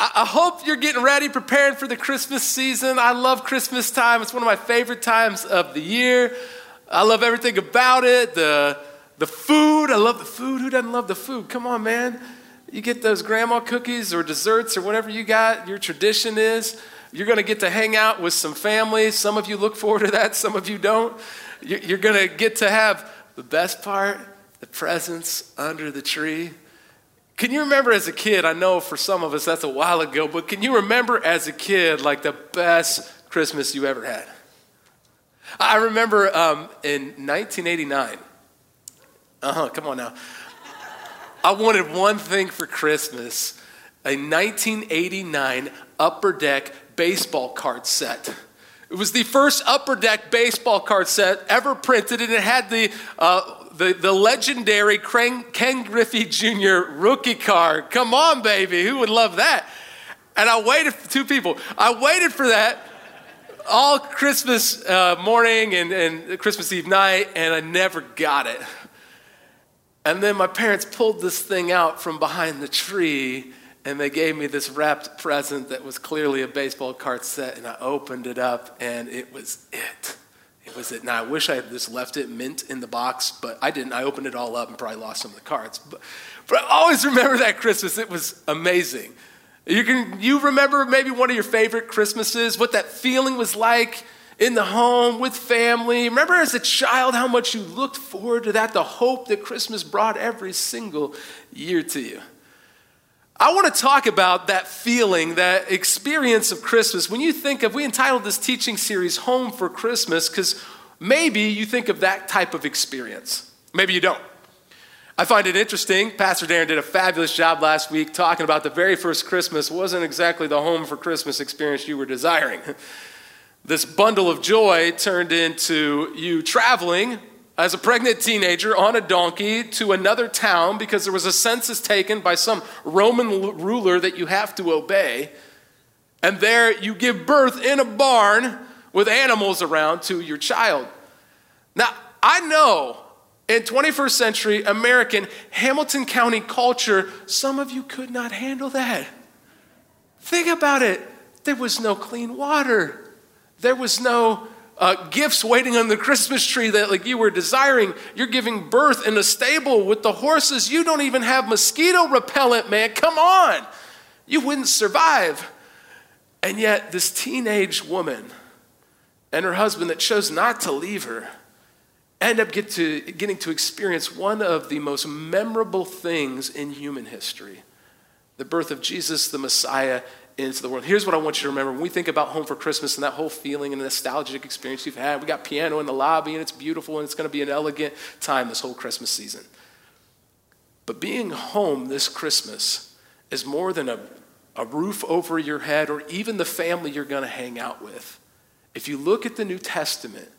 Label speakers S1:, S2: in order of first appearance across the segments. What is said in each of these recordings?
S1: I, hope you're getting ready, preparing for the Christmas season. I love Christmas time. It's one of my favorite times of the year. I love everything about it. The, the food, I love the food. Who doesn't love the food? Come on, man. You get those grandma cookies or desserts or whatever you got, your tradition is. You're going to get to hang out with some family. Some of you look forward to that, some of you don't. You're going to get to have the best part the presents under the tree. Can you remember as a kid? I know for some of us that's a while ago, but can you remember as a kid like the best Christmas you ever had? I remember um, in 1989. Uh huh, come on now. I wanted one thing for Christmas a 1989 Upper Deck baseball card set. It was the first Upper Deck baseball card set ever printed, and it had the uh, the, the legendary Ken Griffey Jr. rookie card. Come on, baby. Who would love that? And I waited for two people. I waited for that all Christmas uh, morning and, and Christmas Eve night, and I never got it. And then my parents pulled this thing out from behind the tree, and they gave me this wrapped present that was clearly a baseball card set, and I opened it up, and it was it was it. Now, I wish I had just left it mint in the box, but I didn't. I opened it all up and probably lost some of the cards. But, but I always remember that Christmas. It was amazing. You can you remember maybe one of your favorite Christmases, what that feeling was like in the home with family. Remember as a child how much you looked forward to that, the hope that Christmas brought every single year to you. I want to talk about that feeling, that experience of Christmas. When you think of, we entitled this teaching series Home for Christmas because maybe you think of that type of experience. Maybe you don't. I find it interesting. Pastor Darren did a fabulous job last week talking about the very first Christmas wasn't exactly the home for Christmas experience you were desiring. This bundle of joy turned into you traveling as a pregnant teenager on a donkey to another town because there was a census taken by some Roman ruler that you have to obey. And there you give birth in a barn with animals around to your child. Now, I know in 21st century American Hamilton County culture, some of you could not handle that. Think about it. There was no clean water. There was no uh, gifts waiting on the Christmas tree that like you were desiring. You're giving birth in a stable with the horses. You don't even have mosquito repellent, man. Come on. You wouldn't survive. And yet, this teenage woman and her husband that chose not to leave her end up get to, getting to experience one of the most memorable things in human history the birth of Jesus, the Messiah, into the world. Here's what I want you to remember. When we think about home for Christmas and that whole feeling and nostalgic experience you've had, we got piano in the lobby and it's beautiful and it's going to be an elegant time this whole Christmas season. But being home this Christmas is more than a, a roof over your head or even the family you're going to hang out with. If you look at the New Testament,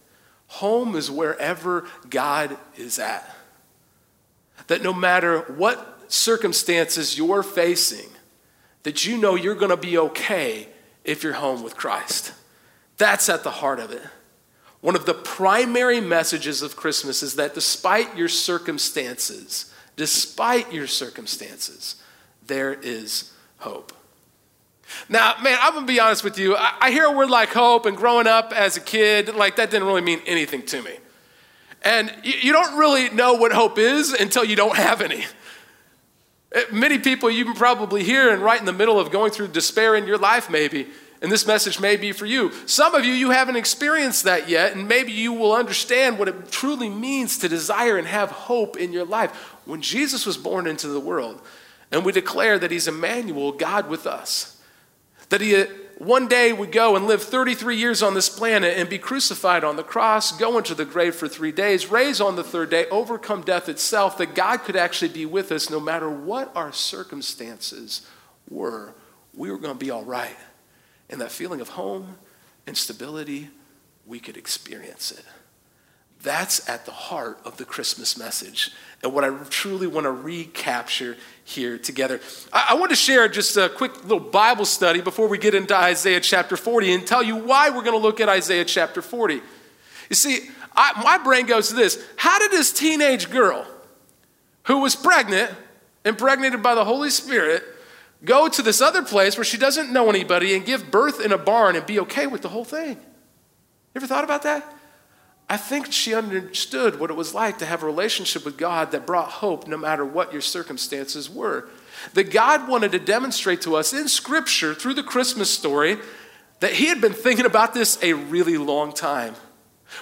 S1: home is wherever God is at. That no matter what circumstances you're facing, that you know you're going to be okay if you're home with Christ. That's at the heart of it. One of the primary messages of Christmas is that despite your circumstances, despite your circumstances, there is hope. Now, man, I'm gonna be honest with you. I, I hear a word like hope, and growing up as a kid, like that didn't really mean anything to me. And you, you don't really know what hope is until you don't have any. Eh, many people you can probably hear and right in the middle of going through despair in your life, maybe. And this message may be for you. Some of you, you haven't experienced that yet, and maybe you will understand what it truly means to desire and have hope in your life. When Jesus was born into the world, and we declare that He's Emmanuel, God with us, that He one day would go and live 33 years on this planet and be crucified on the cross, go into the grave for three days, raise on the third day, overcome death itself, that God could actually be with us no matter what our circumstances were. We were going to be all right. And that feeling of home and stability, we could experience it. That's at the heart of the Christmas message and what I truly want to recapture here together. I, I want to share just a quick little Bible study before we get into Isaiah chapter 40 and tell you why we're going to look at Isaiah chapter 40. You see, I, my brain goes to this How did this teenage girl who was pregnant, impregnated by the Holy Spirit, go to this other place where she doesn't know anybody and give birth in a barn and be okay with the whole thing. You ever thought about that? I think she understood what it was like to have a relationship with God that brought hope no matter what your circumstances were. That God wanted to demonstrate to us in Scripture through the Christmas story that He had been thinking about this a really long time.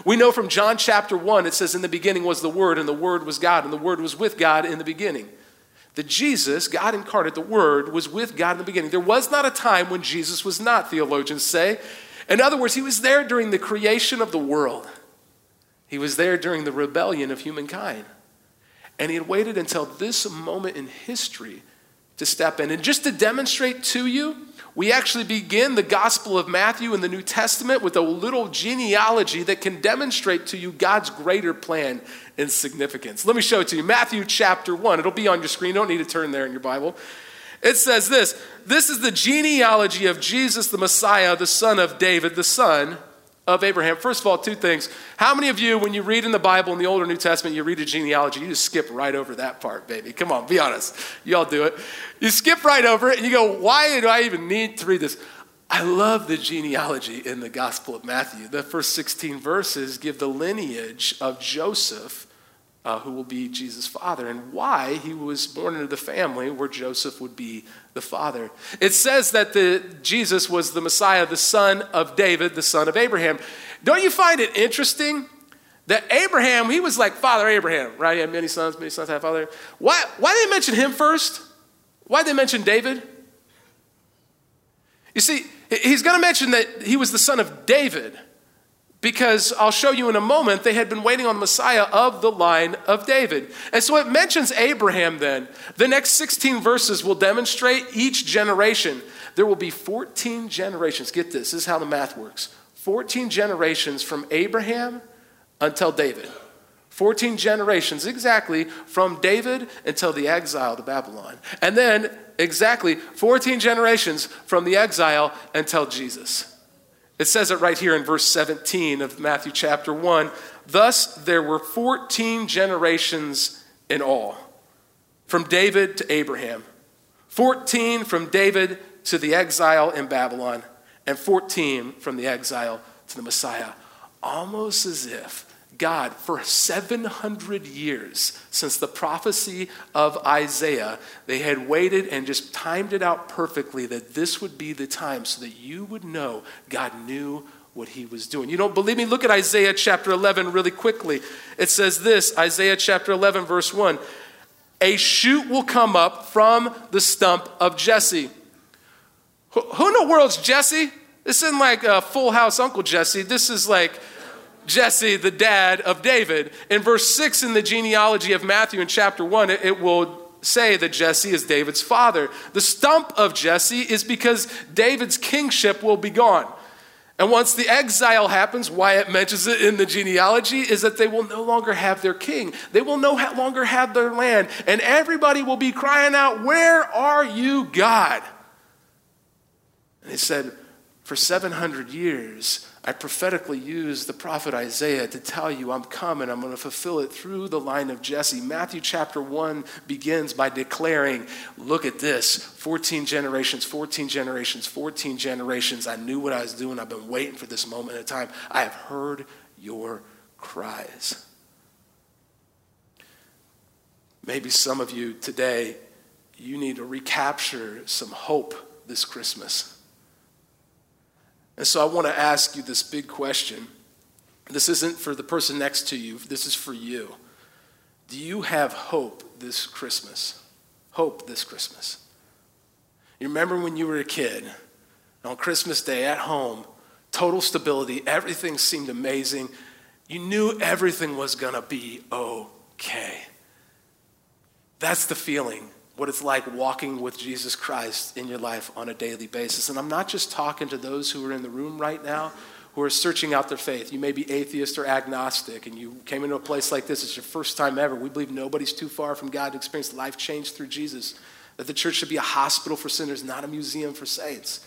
S1: We know from John chapter 1, it says, In the beginning was the Word, and the Word was God, and the Word was with God in the beginning. That Jesus, God incarnate, the Word, was with God in the beginning. There was not a time when Jesus was not, theologians say. In other words, He was there during the creation of the world. He was there during the rebellion of humankind. And he had waited until this moment in history to step in. And just to demonstrate to you, we actually begin the Gospel of Matthew in the New Testament with a little genealogy that can demonstrate to you God's greater plan and significance. Let me show it to you. Matthew chapter 1. It'll be on your screen. You don't need to turn there in your Bible. It says this This is the genealogy of Jesus the Messiah, the son of David, the son of Abraham. First of all, two things. How many of you, when you read in the Bible in the Old or New Testament, you read a genealogy, you just skip right over that part, baby? Come on, be honest. You all do it. You skip right over it and you go, why do I even need to read this? I love the genealogy in the Gospel of Matthew. The first 16 verses give the lineage of Joseph uh, who will be Jesus' father, and why he was born into the family where Joseph would be the father. It says that the, Jesus was the Messiah, the son of David, the son of Abraham. Don't you find it interesting that Abraham, he was like Father Abraham, right? He had many sons, many sons had father. Why, why did they mention him first? Why did they mention David? You see, he's going to mention that he was the son of David because I'll show you in a moment, they had been waiting on the Messiah of the line of David. And so it mentions Abraham then. The next 16 verses will demonstrate each generation. There will be 14 generations. Get this, this is how the math works 14 generations from Abraham until David. 14 generations exactly from David until the exile to Babylon. And then exactly 14 generations from the exile until Jesus. It says it right here in verse 17 of Matthew chapter 1. Thus, there were 14 generations in all, from David to Abraham, 14 from David to the exile in Babylon, and 14 from the exile to the Messiah. Almost as if God, for 700 years since the prophecy of Isaiah, they had waited and just timed it out perfectly that this would be the time so that you would know God knew what he was doing. You don't believe me? Look at Isaiah chapter 11 really quickly. It says this Isaiah chapter 11, verse 1 A shoot will come up from the stump of Jesse. Who in the world's Jesse? This isn't like a full house Uncle Jesse. This is like Jesse, the dad of David. In verse 6 in the genealogy of Matthew in chapter 1, it, it will say that Jesse is David's father. The stump of Jesse is because David's kingship will be gone. And once the exile happens, why it mentions it in the genealogy is that they will no longer have their king. They will no longer have their land. And everybody will be crying out, Where are you, God? And he said, For 700 years, I prophetically used the prophet Isaiah to tell you I'm coming. I'm going to fulfill it through the line of Jesse. Matthew chapter 1 begins by declaring, Look at this 14 generations, 14 generations, 14 generations. I knew what I was doing. I've been waiting for this moment in time. I have heard your cries. Maybe some of you today, you need to recapture some hope this Christmas. And so I want to ask you this big question. This isn't for the person next to you, this is for you. Do you have hope this Christmas? Hope this Christmas. You remember when you were a kid, on Christmas Day at home, total stability, everything seemed amazing. You knew everything was going to be okay. That's the feeling what it's like walking with Jesus Christ in your life on a daily basis. And I'm not just talking to those who are in the room right now who are searching out their faith. You may be atheist or agnostic, and you came into a place like this. It's your first time ever. We believe nobody's too far from God to experience life change through Jesus. That the church should be a hospital for sinners, not a museum for saints.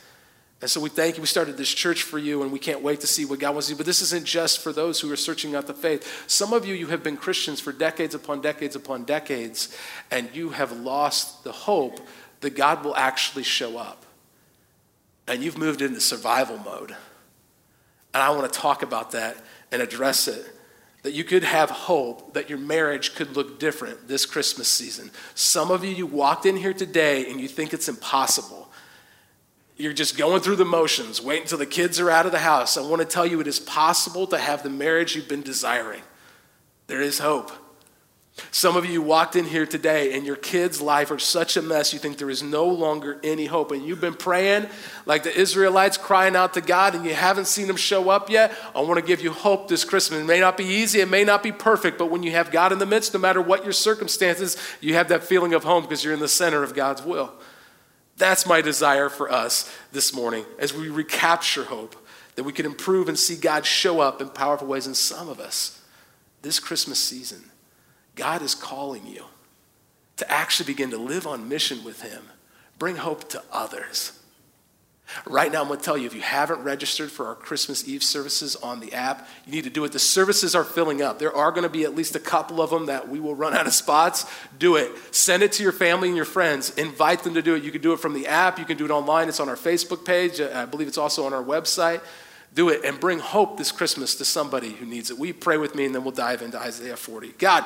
S1: And so we thank you. We started this church for you, and we can't wait to see what God wants to do. But this isn't just for those who are searching out the faith. Some of you, you have been Christians for decades upon decades upon decades, and you have lost the hope that God will actually show up. And you've moved into survival mode. And I want to talk about that and address it. That you could have hope that your marriage could look different this Christmas season. Some of you, you walked in here today and you think it's impossible. You're just going through the motions, wait until the kids are out of the house. I want to tell you it is possible to have the marriage you've been desiring. There is hope. Some of you walked in here today and your kids' life are such a mess, you think there is no longer any hope. And you've been praying like the Israelites, crying out to God, and you haven't seen Him show up yet. I want to give you hope this Christmas. It may not be easy, it may not be perfect, but when you have God in the midst, no matter what your circumstances, you have that feeling of home because you're in the center of God's will. That's my desire for us this morning as we recapture hope, that we can improve and see God show up in powerful ways in some of us this Christmas season. God is calling you to actually begin to live on mission with Him, bring hope to others. Right now, I'm going to tell you if you haven't registered for our Christmas Eve services on the app, you need to do it. The services are filling up. There are going to be at least a couple of them that we will run out of spots. Do it. Send it to your family and your friends. Invite them to do it. You can do it from the app, you can do it online. It's on our Facebook page. Uh, I believe it's also on our website. Do it and bring hope this Christmas to somebody who needs it. We pray with me and then we'll dive into Isaiah 40. God,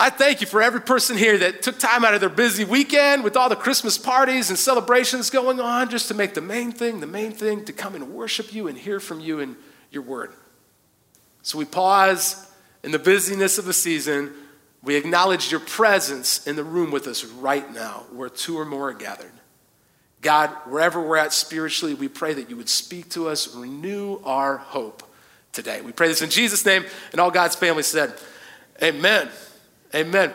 S1: I thank you for every person here that took time out of their busy weekend with all the Christmas parties and celebrations going on just to make the main thing, the main thing, to come and worship you and hear from you and your word. So we pause in the busyness of the season. We acknowledge your presence in the room with us right now, where two or more are gathered. God, wherever we're at spiritually, we pray that you would speak to us, renew our hope today. We pray this in Jesus' name, and all God's family said, Amen. Amen.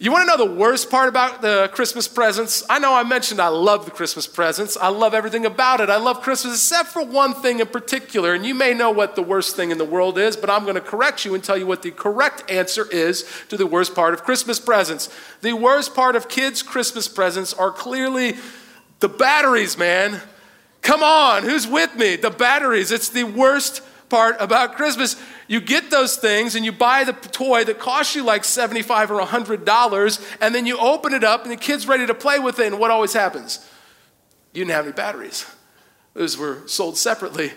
S1: You want to know the worst part about the Christmas presents? I know I mentioned I love the Christmas presents. I love everything about it. I love Christmas except for one thing in particular. And you may know what the worst thing in the world is, but I'm going to correct you and tell you what the correct answer is to the worst part of Christmas presents. The worst part of kids' Christmas presents are clearly the batteries, man. Come on, who's with me? The batteries. It's the worst part about Christmas. You get those things and you buy the toy that costs you like 75 or $100, and then you open it up and the kid's ready to play with it, and what always happens? You didn't have any batteries. Those were sold separately.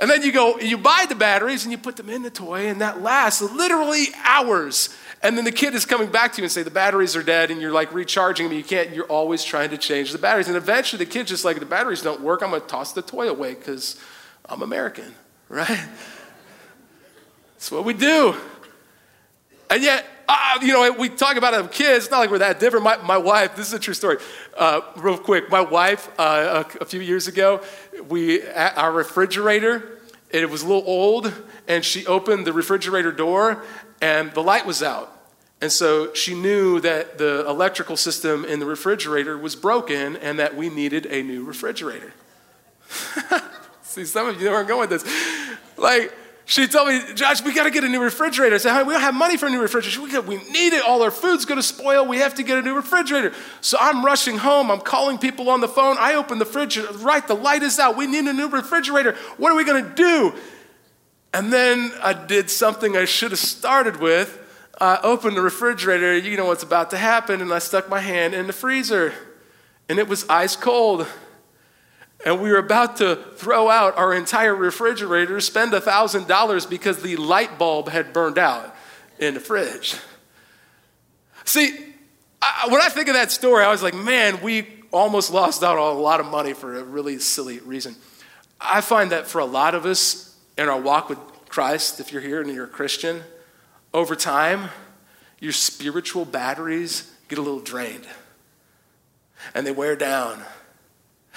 S1: And then you go, you buy the batteries and you put them in the toy, and that lasts literally hours. And then the kid is coming back to you and say the batteries are dead, and you're like recharging them. You can't. You're always trying to change the batteries, and eventually the kid's just like the batteries don't work. I'm to toss the toy away because I'm American right? That's what we do. And yet, uh, you know, we talk about it kids. It's not like we're that different. My, my wife, this is a true story. Uh, real quick, my wife, uh, a, a, few years ago, we our refrigerator, it was a little old, and she opened the refrigerator door, and the light was out. And so she knew that the electrical system in the refrigerator was broken and that we needed a new refrigerator. See, some of you know where I'm going with this. Like, she told me, Josh, we got to get a new refrigerator. I said, hey, we don't have money for a new refrigerator. We, got, we need it. All our food's going to spoil. We have to get a new refrigerator. So I'm rushing home. I'm calling people on the phone. I open the fridge. Right, the light is out. We need a new refrigerator. What are we going to do? And then I did something I should have started with. I opened the refrigerator. You know what's about to happen. And I stuck my hand in the freezer. And it was ice cold and we were about to throw out our entire refrigerator, spend $1,000 because the light bulb had burned out in the fridge. See, I, when I think of that story, I was like, man, we almost lost out on a lot of money for a really silly reason. I find that for a lot of us in our walk with Christ, if you're here and you're a Christian, over time, your spiritual batteries get a little drained and they wear down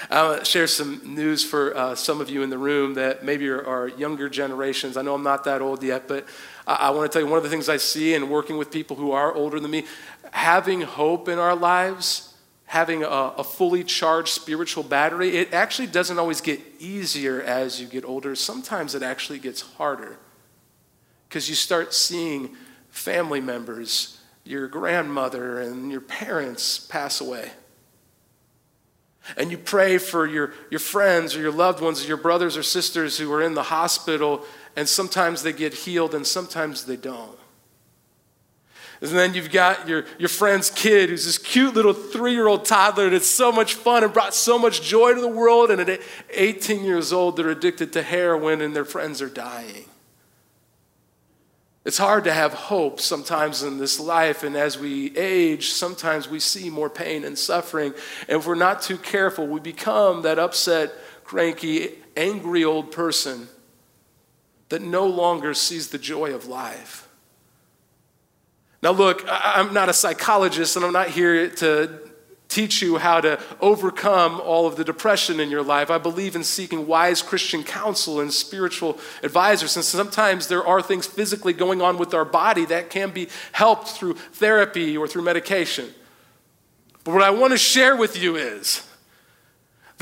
S1: I'll share some news for uh, some of you in the room that maybe are, are, younger generations. I know I'm not that old yet, but I, I want to tell you one of the things I see in working with people who are older than me, having hope in our lives, having a, a fully charged spiritual battery, it actually doesn't always get easier as you get older. Sometimes it actually gets harder because you start seeing family members, your grandmother, and your parents pass away and you pray for your, your friends or your loved ones or your brothers or sisters who are in the hospital, and sometimes they get healed and sometimes they don't. And then you've got your, your friend's kid who's this cute little three year old toddler that's so much fun and brought so much joy to the world. And at 18 years old, they're addicted to heroin and their friends are dying. It's hard to have hope sometimes in this life, and as we age, sometimes we see more pain and suffering. And if we're not too careful, we become that upset, cranky, angry old person that no longer sees the joy of life. Now, look, I'm not a psychologist and I'm not here to teach you how to overcome all of the depression in your life. I believe in seeking wise Christian counsel and spiritual advisors. And sometimes there are things physically going on with our body that can be helped through therapy or through medication. But what I want to share with you is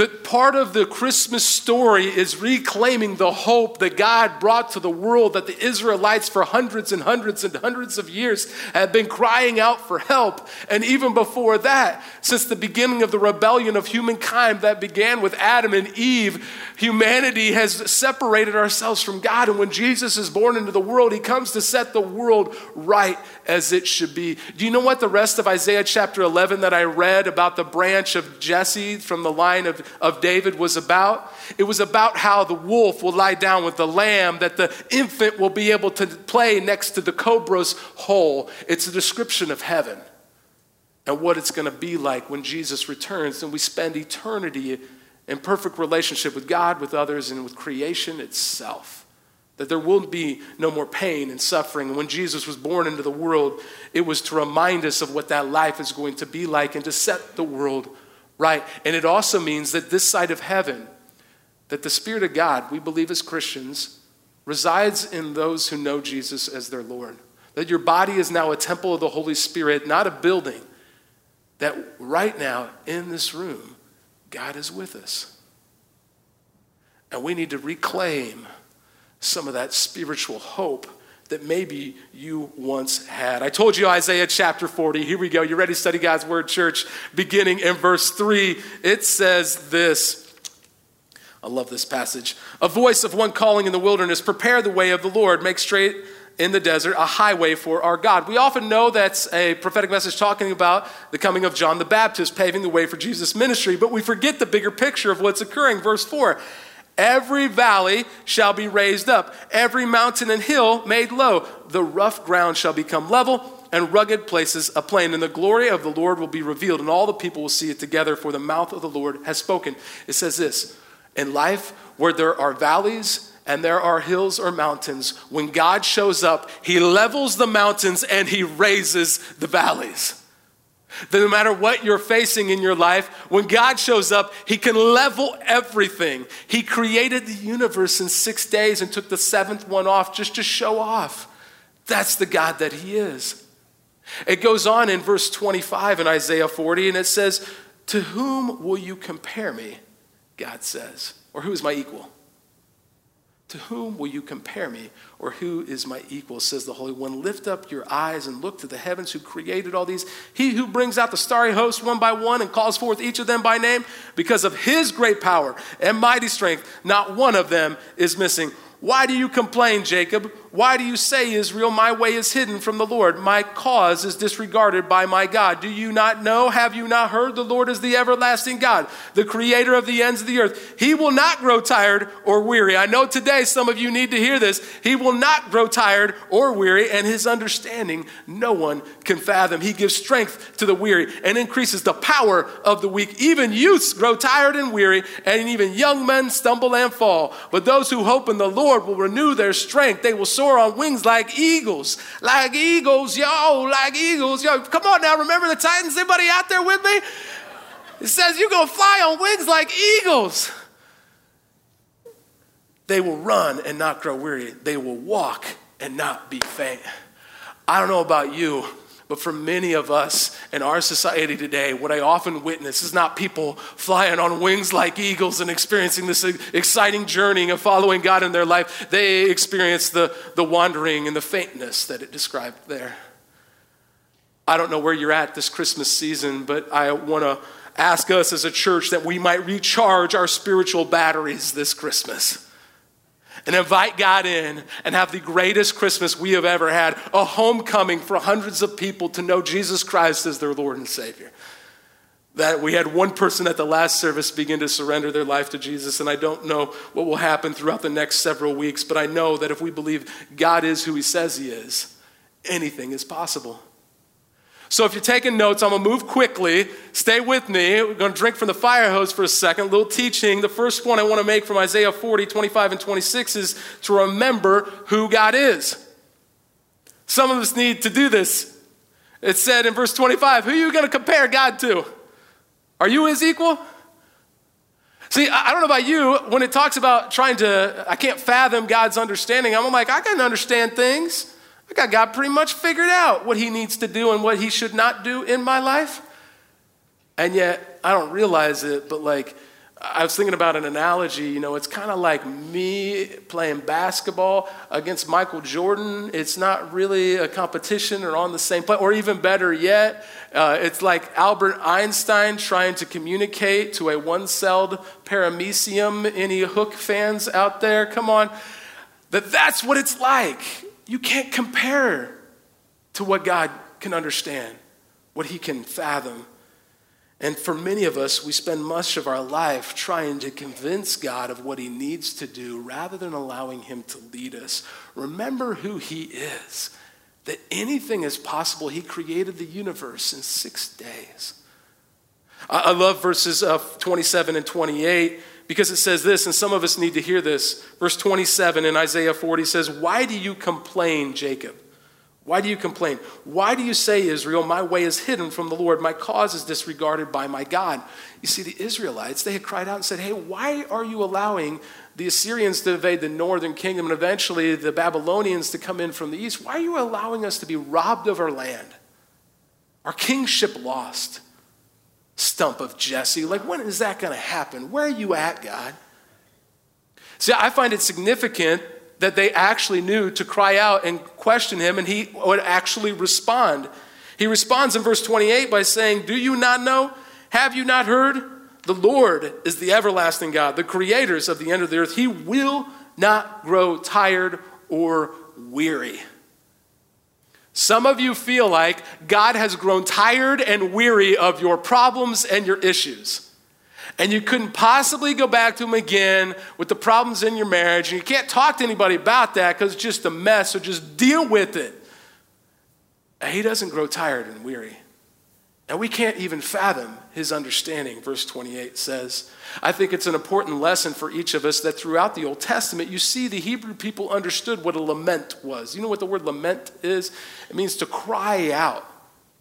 S1: that part of the Christmas story is reclaiming the hope that God brought to the world that the Israelites for hundreds and hundreds and hundreds of years have been crying out for help. And even before that, since the beginning of the rebellion of humankind that began with Adam and Eve, humanity has separated ourselves from God. And when Jesus is born into the world, he comes to set the world right as it should be. Do you know what the rest of Isaiah chapter 11 that I read about the branch of Jesse from the line of of David was about. It was about how the wolf will lie down with the lamb, that the infant will be able to play next to the cobra's hole. It's a description of heaven and what it's going to be like when Jesus returns and we spend eternity in perfect relationship with God, with others, and with creation itself. That there will be no more pain and suffering. And when Jesus was born into the world, it was to remind us of what that life is going to be like and to set the world right? And it also means that this side of heaven, that the Spirit of God, we believe as Christians, resides in those who know Jesus as their Lord. That your body is now a temple of the Holy Spirit, not a building. That right now in this room, God is with us. And we need to reclaim some of that spiritual hope that maybe you once had. I told you Isaiah chapter 40. Here we go. You ready to study God's word, church? Beginning in verse 3, it says this. I love this passage. A voice of one calling in the wilderness, prepare the way of the Lord, make straight in the desert a highway for our God. We often know that's a prophetic message talking about the coming of John the Baptist, paving the way for Jesus' ministry, but we forget the bigger picture of what's occurring. Verse 4 Every valley shall be raised up, every mountain and hill made low. The rough ground shall become level, and rugged places a plain. And the glory of the Lord will be revealed, and all the people will see it together, for the mouth of the Lord has spoken. It says this In life, where there are valleys and there are hills or mountains, when God shows up, He levels the mountains and He raises the valleys. That no matter what you're facing in your life, when God shows up, He can level everything. He created the universe in six days and took the seventh one off just to show off. That's the God that He is. It goes on in verse 25 in Isaiah 40, and it says, To whom will you compare me? God says, or who is my equal? To whom will you compare me, or who is my equal? Says the Holy One. Lift up your eyes and look to the heavens who created all these. He who brings out the starry host one by one and calls forth each of them by name, because of his great power and mighty strength, not one of them is missing. Why do you complain, Jacob? Why do you say, Israel, my way is hidden from the Lord? My cause is disregarded by my God. Do you not know? Have you not heard? The Lord is the everlasting God, the creator of the ends of the earth. He will not grow tired or weary. I know today some of you need to hear this. He will not grow tired or weary, and his understanding no one can fathom. He gives strength to the weary and increases the power of the weak. Even youths grow tired and weary, and even young men stumble and fall. But those who hope in the Lord will renew their strength. They will soar on wings like eagles. Like eagles, yo, like eagles, yo. Come on now, remember the Titans? Anybody out there with me? It says you're going to fly on wings like eagles. They will run and not grow weary. They will walk and not be faint. I don't know about you, but for many of us in our society today, what I often witness is not people flying on wings like eagles and experiencing this exciting journey of following God in their life. They experience the, the wandering and the faintness that it described there. I don't know where you're at this Christmas season, but I want to ask us as a church that we might recharge our spiritual batteries this Christmas. And invite God in and have the greatest Christmas we have ever had a homecoming for hundreds of people to know Jesus Christ as their Lord and Savior. That we had one person at the last service begin to surrender their life to Jesus, and I don't know what will happen throughout the next several weeks, but I know that if we believe God is who He says He is, anything is possible. So if you're taking notes, I'm going to move quickly. Stay with me. We're going to drink from the fire hose for a second. A little teaching. The first one I want to make from Isaiah 40, 25, and 26 is to remember who God is. Some of us need to do this. It said in verse 25, who are you going to compare God to? Are you his equal? See, I don't know about you, when it talks about trying to, I can't fathom God's understanding, I'm like, I can understand things. I got God pretty much figured out what he needs to do and what he should not do in my life. And yet, I don't realize it, but like, I was thinking about an analogy, you know, it's kind of like me playing basketball against Michael Jordan. It's not really a competition or on the same play, or even better yet, uh, it's like Albert Einstein trying to communicate to a one celled paramecium. Any hook fans out there? Come on. That that's what it's like. You can't compare to what God can understand, what He can fathom. And for many of us, we spend much of our life trying to convince God of what He needs to do rather than allowing Him to lead us. Remember who He is, that anything is possible. He created the universe in six days. I love verses uh, 27 and 28 because it says this, and some of us need to hear this. Verse 27 in Isaiah 40 says, Why do you complain, Jacob? Why do you complain? Why do you say, Israel, my way is hidden from the Lord, my cause is disregarded by my God? You see, the Israelites, they had cried out and said, Hey, why are you allowing the Assyrians to invade the northern kingdom and eventually the Babylonians to come in from the east? Why are you allowing us to be robbed of our land? Our kingship lost stump of Jesse. Like, when is that going to happen? Where are you at, God? See, I find it significant that they actually knew to cry out and question him, and he would actually respond. He responds in verse 28 by saying, Do you not know? Have you not heard? The Lord is the everlasting God, the creators of the end of the earth. He will not grow tired or weary. Some of you feel like God has grown tired and weary of your problems and your issues. And you couldn't possibly go back to Him again with the problems in your marriage. And you can't talk to anybody about that because it's just a mess, so just deal with it. He doesn't grow tired and weary. And we can't even fathom his understanding, verse 28 says. I think it's an important lesson for each of us that throughout the Old Testament, you see the Hebrew people understood what a lament was. You know what the word lament is? It means to cry out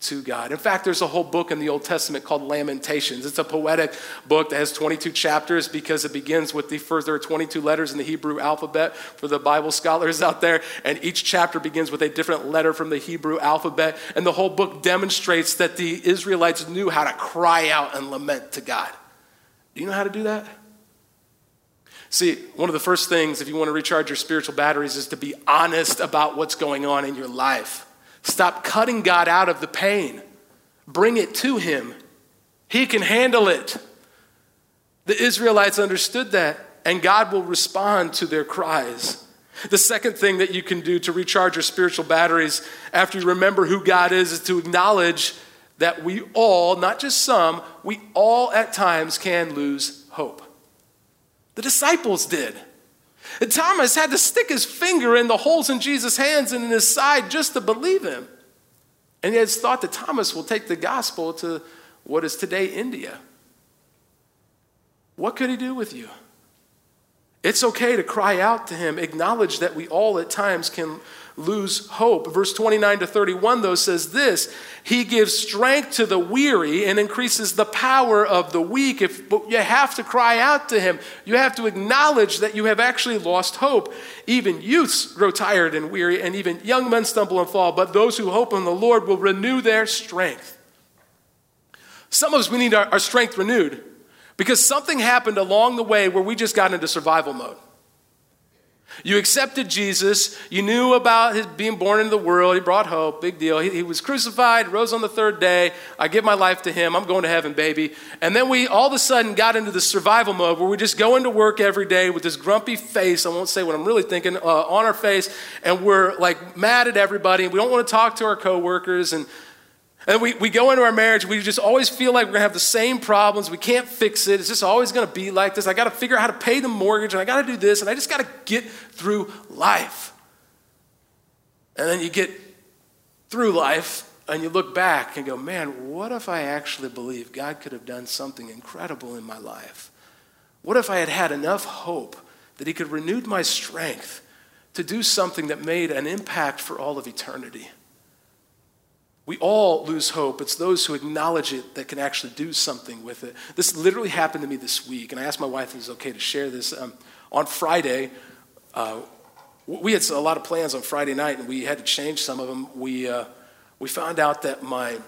S1: to God. In fact, there's a whole book in the Old Testament called Lamentations. It's a poetic book that has 22 chapters because it begins with the first, there are 22 letters in the Hebrew alphabet for the Bible scholars out there, and each chapter begins with a different letter from the Hebrew alphabet. And the whole book demonstrates that the Israelites knew how to cry out and lament to God. Do you know how to do that? See, one of the first things, if you want to recharge your spiritual batteries, is to be honest about what's going on in your life. Stop cutting God out of the pain. Bring it to Him. He can handle it. The Israelites understood that, and God will respond to their cries. The second thing that you can do to recharge your spiritual batteries after you remember who God is is to acknowledge that we all, not just some, we all at times can lose hope. The disciples did. Thomas had to stick his finger in the holes in Jesus' hands and in his side just to believe him. And he has thought that Thomas will take the gospel to what is today India. What could he do with you? It's okay to cry out to him, acknowledge that we all at times can lose hope. Verse 29 to 31, though, says this He gives strength to the weary and increases the power of the weak. If, but you have to cry out to Him. You have to acknowledge that you have actually lost hope. Even youths grow tired and weary, and even young men stumble and fall. But those who hope in the Lord will renew their strength. Some of us, we need our, our strength renewed because something happened along the way where we just got into survival mode. You accepted Jesus. You knew about his being born into the world. He brought hope. Big deal. He, he, was crucified, rose on the third day. I give my life to him. I'm going to heaven, baby. And then we all of a sudden got into the survival mode where we just go into work every day with this grumpy face. I won't say what I'm really thinking uh, on our face. And we're like mad at everybody. We don't want to talk to our coworkers. And and we, we go into our marriage, we just always feel like we're gonna have the same problems. We can't fix it. It's just always gonna be like this. I gotta figure out how to pay the mortgage, and I gotta do this, and I just gotta get through life. And then you get through life, and you look back and go, man, what if I actually believe God could have done something incredible in my life? What if I had had enough hope that He could renew my strength to do something that made an impact for all of eternity? We all lose hope. It's those who acknowledge it that can actually do something with it. This literally happened to me this week, and I asked my wife if it was okay to share this. Um, on Friday, uh, we had a lot of plans on Friday night, and we had to change some of them. We, uh, we found out that my,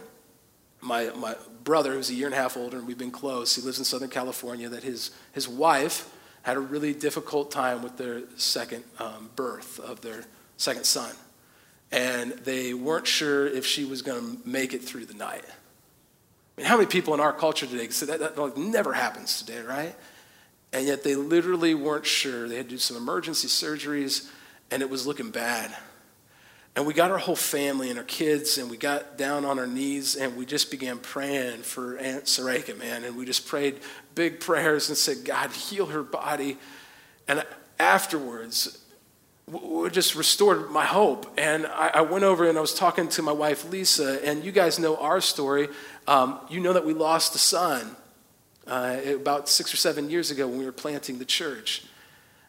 S1: my, my brother, who's a year and a half older, and we've been close, he lives in Southern California, that his, his wife had a really difficult time with their second um, birth of their second son and they weren't sure if she was going to make it through the night. I mean, how many people in our culture today say that, that like, never happens today, right? And yet they literally weren't sure. They had to do some emergency surgeries, and it was looking bad. And we got our whole family and our kids, and we got down on our knees, and we just began praying for Aunt Sareka, man. And we just prayed big prayers and said, God, heal her body. And afterwards, just restored my hope. And I, I, went over and I was talking to my wife, Lisa, and you guys know our story. Um, you know that we lost a son uh, about six or seven years ago when we were planting the church.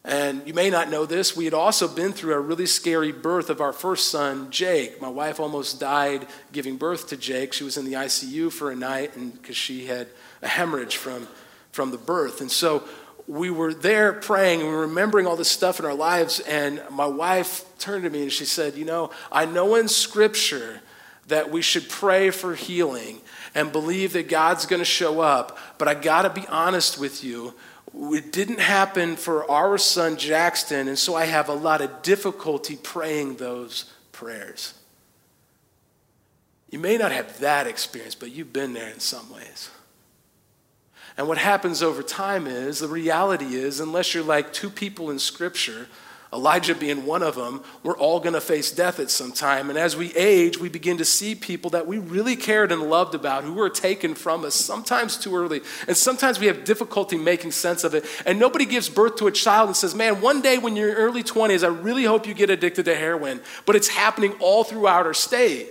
S1: And you may not know this, we had also been through a really scary birth of our first son, Jake. My wife almost died giving birth to Jake. She was in the ICU for a night because she had a hemorrhage from, from the birth. And so we were there praying and remembering all this stuff in our lives. And my wife turned to me and she said, You know, I know in Scripture that we should pray for healing and believe that God's going to show up, but I got to be honest with you. It didn't happen for our son Jackson, and so I have a lot of difficulty praying those prayers. You may not have that experience, but you've been there in some ways. And what happens over time is the reality is, unless you're like two people in Scripture, Elijah being one of them, we're all going to face death at some time. And as we age, we begin to see people that we really cared and loved about who were taken from us, sometimes too early. And sometimes we have difficulty making sense of it. And nobody gives birth to a child and says, Man, one day when you're in your early 20s, I really hope you get addicted to heroin. But it's happening all throughout our state.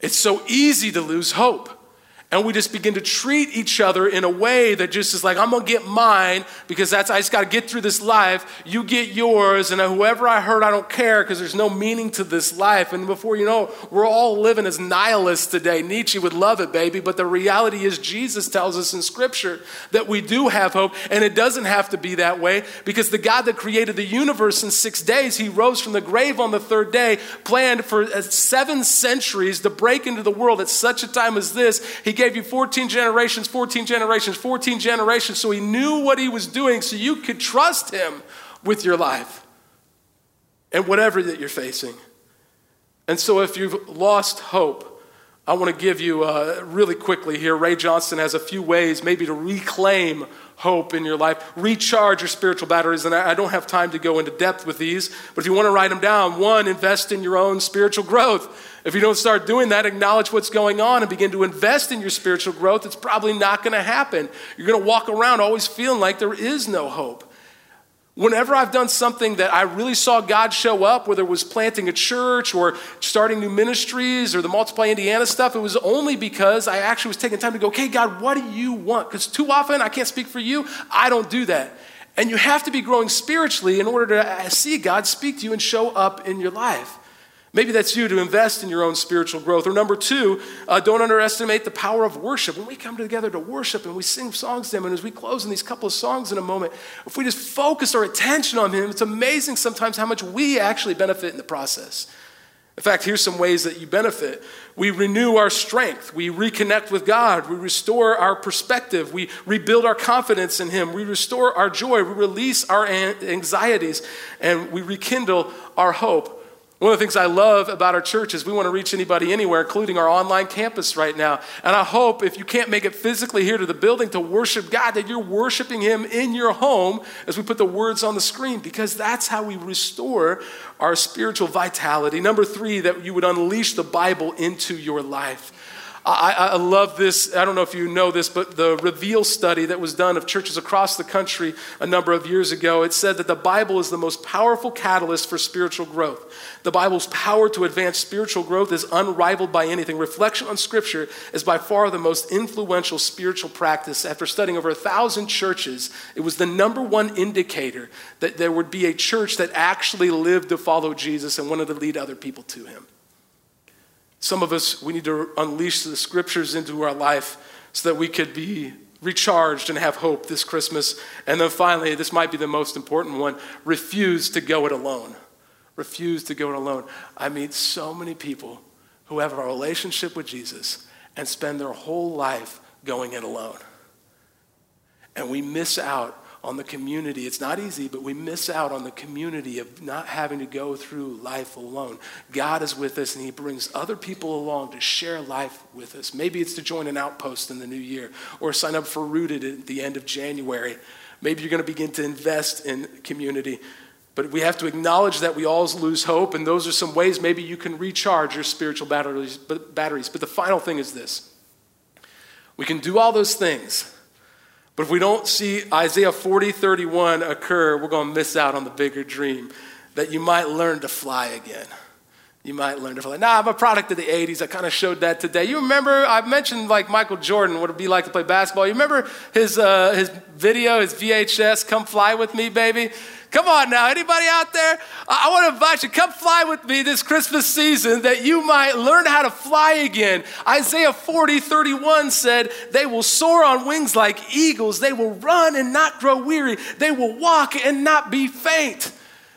S1: It's so easy to lose hope. And we just begin to treat each other in a way that just is like, I'm gonna get mine because that's, I just gotta get through this life. You get yours, and whoever I hurt, I don't care because there's no meaning to this life. And before you know, we're all living as nihilists today. Nietzsche would love it, baby, but the reality is, Jesus tells us in Scripture that we do have hope, and it doesn't have to be that way because the God that created the universe in six days, He rose from the grave on the third day, planned for uh, seven centuries to break into the world at such a time as this. He gave gave you 14 generations, 14 generations, 14 generations, so he knew what he was doing, so you could trust him with your life and whatever that you're facing. And so if you've lost hope, I want to give you uh, really quickly here. Ray Johnston has a few ways maybe to reclaim hope in your life, recharge your spiritual batteries. And I, I don't have time to go into depth with these, but if you want to write them down, one, invest in your own spiritual growth. If you don't start doing that, acknowledge what's going on and begin to invest in your spiritual growth, it's probably not going to happen. You're going to walk around always feeling like there is no hope. Whenever I've done something that I really saw God show up, whether it was planting a church or starting new ministries or the Multiply Indiana stuff, it was only because I actually was taking time to go, okay, God, what do you want? Because too often, I can't speak for you, I don't do that. And you have to be growing spiritually in order to see God speak to you and show up in your life. Maybe that's you to invest in your own spiritual growth. Or number two, uh, don't underestimate the power of worship. When we come together to worship and we sing songs to Him, and as we close in these couple of songs in a moment, if we just focus our attention on Him, it's amazing sometimes how much we actually benefit in the process. In fact, here's some ways that you benefit. We renew our strength. We reconnect with God. We restore our perspective. We rebuild our confidence in Him. We restore our joy. We release our anxieties and we rekindle our hope. One of the things I love about our church is we want to reach anybody anywhere, including our online campus right now. And I hope if you can't make it physically here to the building to worship God, that you're worshiping Him in your home as we put the words on the screen, because that's how we restore our spiritual vitality. Number three, that you would unleash the Bible into your life. I, I, love this. I don't know if you know this, but the Reveal study that was done of churches across the country a number of years ago, it said that the Bible is the most powerful catalyst for spiritual growth. The Bible's power to advance spiritual growth is unrivaled by anything. Reflection on Scripture is by far the most influential spiritual practice. After studying over a thousand churches, it was the number one indicator that there would be a church that actually lived to follow Jesus and wanted to lead other people to him. Some of us, we need to unleash the scriptures into our life so that we could be recharged and have hope this Christmas. And then finally, this might be the most important one refuse to go it alone. Refuse to go it alone. I meet so many people who have a relationship with Jesus and spend their whole life going it alone. And we miss out on the community. It's not easy, but we miss out on the community of not having to go through life alone. God is with us and He brings other people along to share life with us. Maybe it's to join an outpost in the new year or sign up for Rooted at the end of January. Maybe you're going to begin to invest in community. But we have to acknowledge that we all lose hope, and those are some ways maybe you can recharge your spiritual batteries. Batteries. But the final thing is this we can do all those things but if we don't see Isaiah 40, 31 occur, we're going to miss out on the bigger dream that you might learn to fly again. You might learn to fly. Now, I'm a product of the 80s. I kind of showed that today. You remember, I mentioned like Michael Jordan, what it'd be like to play basketball. You remember his, uh, his video, his VHS, Come Fly With Me, baby? Come on now, anybody out there? I want to invite you, come fly with me this Christmas season that you might learn how to fly again. Isaiah 40, 31 said, They will soar on wings like eagles. They will run and not grow weary. They will walk and not be faint.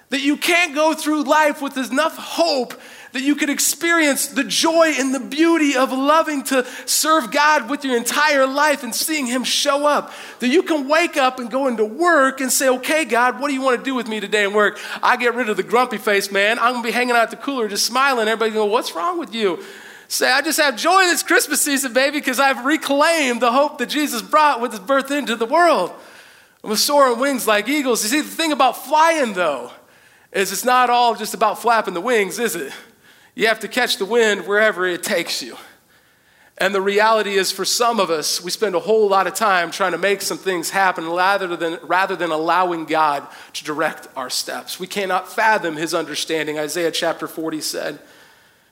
S1: That you can't go through life with enough hope that you could experience the joy and the beauty of loving to serve God with your entire life and seeing Him show up. That you can wake up and go into work and say, okay, God, what do you want to do with me today in work? I get rid of the grumpy face, man. I'm going to be hanging out the cooler just smiling. Everybody go, what's wrong with you? Say, I just have joy this Christmas season, baby, because I've reclaimed the hope that Jesus brought with his birth into the world. I'm soaring wings like eagles. You see, the thing about flying, though, is it's not all just about flapping the wings, is it? You have to catch the wind wherever it takes you. And the reality is, for some of us, we spend a whole lot of time trying to make some things happen rather than, rather than allowing God to direct our steps. We cannot fathom his understanding. Isaiah chapter 40 said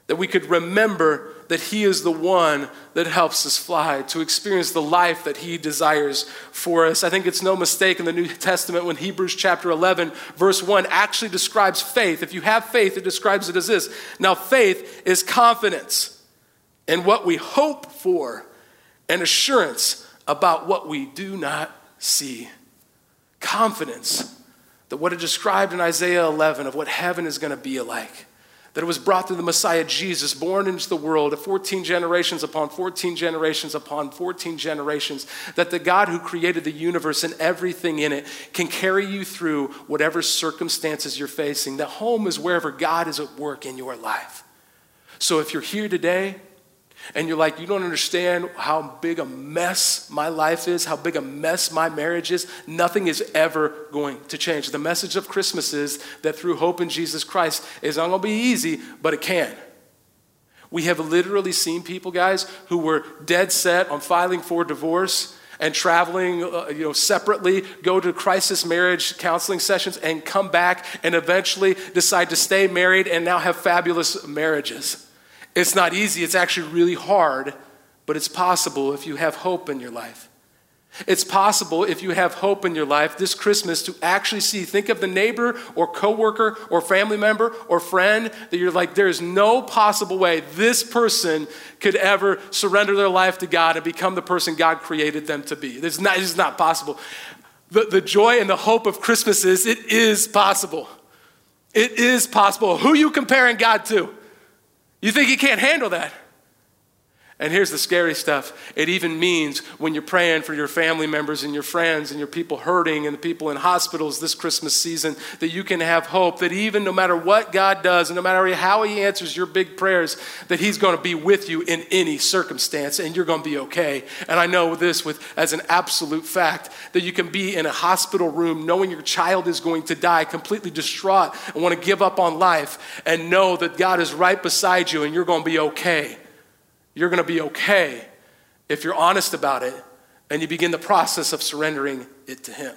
S1: that we could remember that he is the one that helps us fly, to experience the life that he desires for us. I think it's no mistake in the New Testament when Hebrews chapter 11, verse 1 actually describes faith. If you have faith, it describes it as this. Now, faith is confidence in what we hope for and assurance about what we do not see. Confidence that what it described in Isaiah 11 of what heaven is going to be like that it was brought through the Messiah Jesus, born into the world, 14 generations upon 14 generations upon 14 generations, that the God who created the universe and everything in it can carry you through whatever circumstances you're facing. That home is wherever God is at work in your life. So if you're here today and you're like, you don't understand how big a mess my life is, how big a mess my marriage is, nothing is ever going to change. The message of Christmas is that through hope in Jesus Christ is not going to be easy, but it can. We have literally seen people, guys, who were dead set on filing for divorce and traveling uh, you know, separately, go to crisis marriage counseling sessions, and come back and eventually decide to stay married and now have fabulous marriages. It's not easy, it's actually really hard, but it's possible if you have hope in your life. It's possible if you have hope in your life this Christmas to actually see, think of the neighbor or coworker or family member or friend that you're like, there's no possible way this person could ever surrender their life to God and become the person God created them to be. It's not, it's not possible. The, the joy and the hope of Christmas is it is possible. It is possible. Who you comparing God to? You think He can't handle that? And here's the scary stuff. It even means when you're praying for your family members and your friends and your people hurting and the people in hospitals this Christmas season, that you can have hope that even no matter what God does and no matter how He answers your big prayers, that He's going to be with you in any circumstance and you're going to be okay. And I know this with as an absolute fact that you can be in a hospital room knowing your child is going to die, completely distraught and want to give up on life, and know that God is right beside you and you're going to be okay. You're going to be okay if you're honest about it and you begin the process of surrendering it to Him.